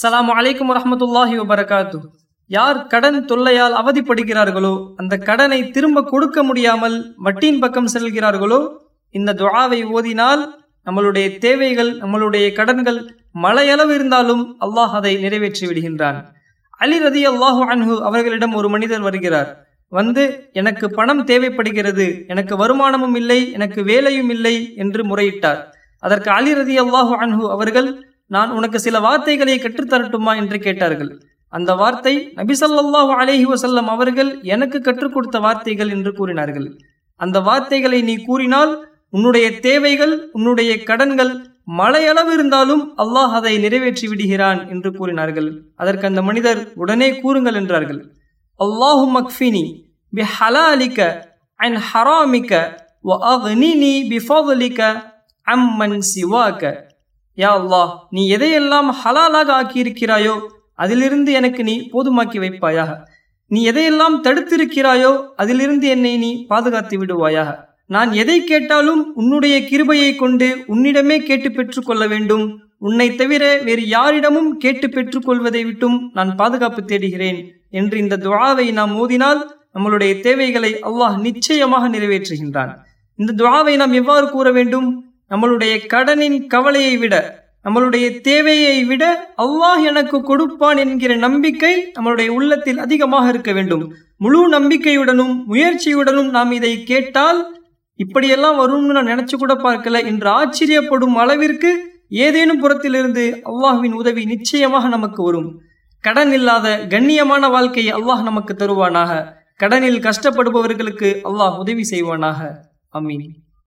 சலாம் அலைக்கும் வரஹமத்துல்லாஹி வபரகாத்து யார் கடன் தொல்லையால் அவதிப்படுகிறார்களோ அந்த கடனை திரும்ப கொடுக்க முடியாமல் வட்டியின் பக்கம் செல்கிறார்களோ இந்த துழாவை ஓதினால் நம்மளுடைய தேவைகள் நம்மளுடைய கடன்கள் மலையளவு இருந்தாலும் அல்லாஹ் அதை நிறைவேற்றி விடுகின்றான். அலி ரதி அல்லாஹு அன்ஹு அவர்களிடம் ஒரு மனிதர் வருகிறார். வந்து எனக்கு பணம் தேவைப்படுகிறது எனக்கு வருமானமும் இல்லை எனக்கு வேலையும் இல்லை என்று முறையிட்டார். அதற்கு அலி ரதி அல்லாஹு அன்ஹு அவர்கள் நான் உனக்கு சில வார்த்தைகளை கற்றுத்தரட்டுமா என்று கேட்டார்கள். அந்த வார்த்தை நபிசல்லாஹு அலேஹி வசல்லம் அவர்கள் எனக்கு கற்றுக் கொடுத்த வார்த்தைகள் என்று கூறினார்கள். அந்த வார்த்தைகளை நீ கூறினால் உன்னுடைய தேவைகள் உன்னுடைய கடன்கள் மழையளவு இருந்தாலும் அல்லாஹ் அதை நிறைவேற்றி விடுகிறான் என்று கூறினார்கள். அதற்கு அந்த மனிதர் உடனே கூறுங்கள் என்றார்கள். அல்லாஹு மக்ஃபினி பி ஹலாலிக்க அண்ட் ஹராமிக்க வ அக்னினி பி அம் அம்மன் சிவாக்க யா அல்லாஹ் நீ எதையெல்லாம் ஹலாலாக ஆக்கியிருக்கிறாயோ அதிலிருந்து எனக்கு நீ போதுமாக்கி வைப்பாயாக. நீ எதையெல்லாம் தடுத்திருக்கிறாயோ அதிலிருந்து என்னை நீ பாதுகாத்து விடுவாயாக. நான் எதை கேட்டாலும் உன்னுடைய கிருபையை கொண்டு உன்னிடமே கேட்டு பெற்றுக்கொள்ள வேண்டும். உன்னை தவிர வேறு யாரிடமும் கேட்டு பெற்றுக்கொள்வதை விட்டும் நான் பாதுகாப்பு தேடுகிறேன் என்று இந்த துவாவை நாம் மோதினால் நம்மளுடைய தேவைகளை அல்லாஹ் நிச்சயமாக நிறைவேற்றுகின்றான். இந்த துவாவை நாம் எவ்வாறு கூற வேண்டும்? நம்மளுடைய கடனின் கவலையை விட நம்மளுடைய தேவையை விட அல்லாஹ் எனக்கு கொடுப்பான் என்கிற நம்பிக்கை நம்மளுடைய உள்ளத்தில் அதிகமாக இருக்க வேண்டும். முழு நம்பிக்கையுடனும் முயற்சியுடனும் நாம் இதை கேட்டால் இப்படியெல்லாம் வரும்னு நான் நினைச்சு கூட பார்க்கல. என்று ஆச்சரியப்படும் அளவிற்கு ஏதேனும் புறத்திலிருந்து அல்லாஹுவின் உதவி நிச்சயமாக நமக்கு வரும். கடன் இல்லாத கண்ணியமான வாழ்க்கையை அல்லாஹ் நமக்கு தருவானாக. கடனில் கஷ்டப்படுபவர்களுக்கு அல்லாஹ் உதவி செய்வானாக. அமீன்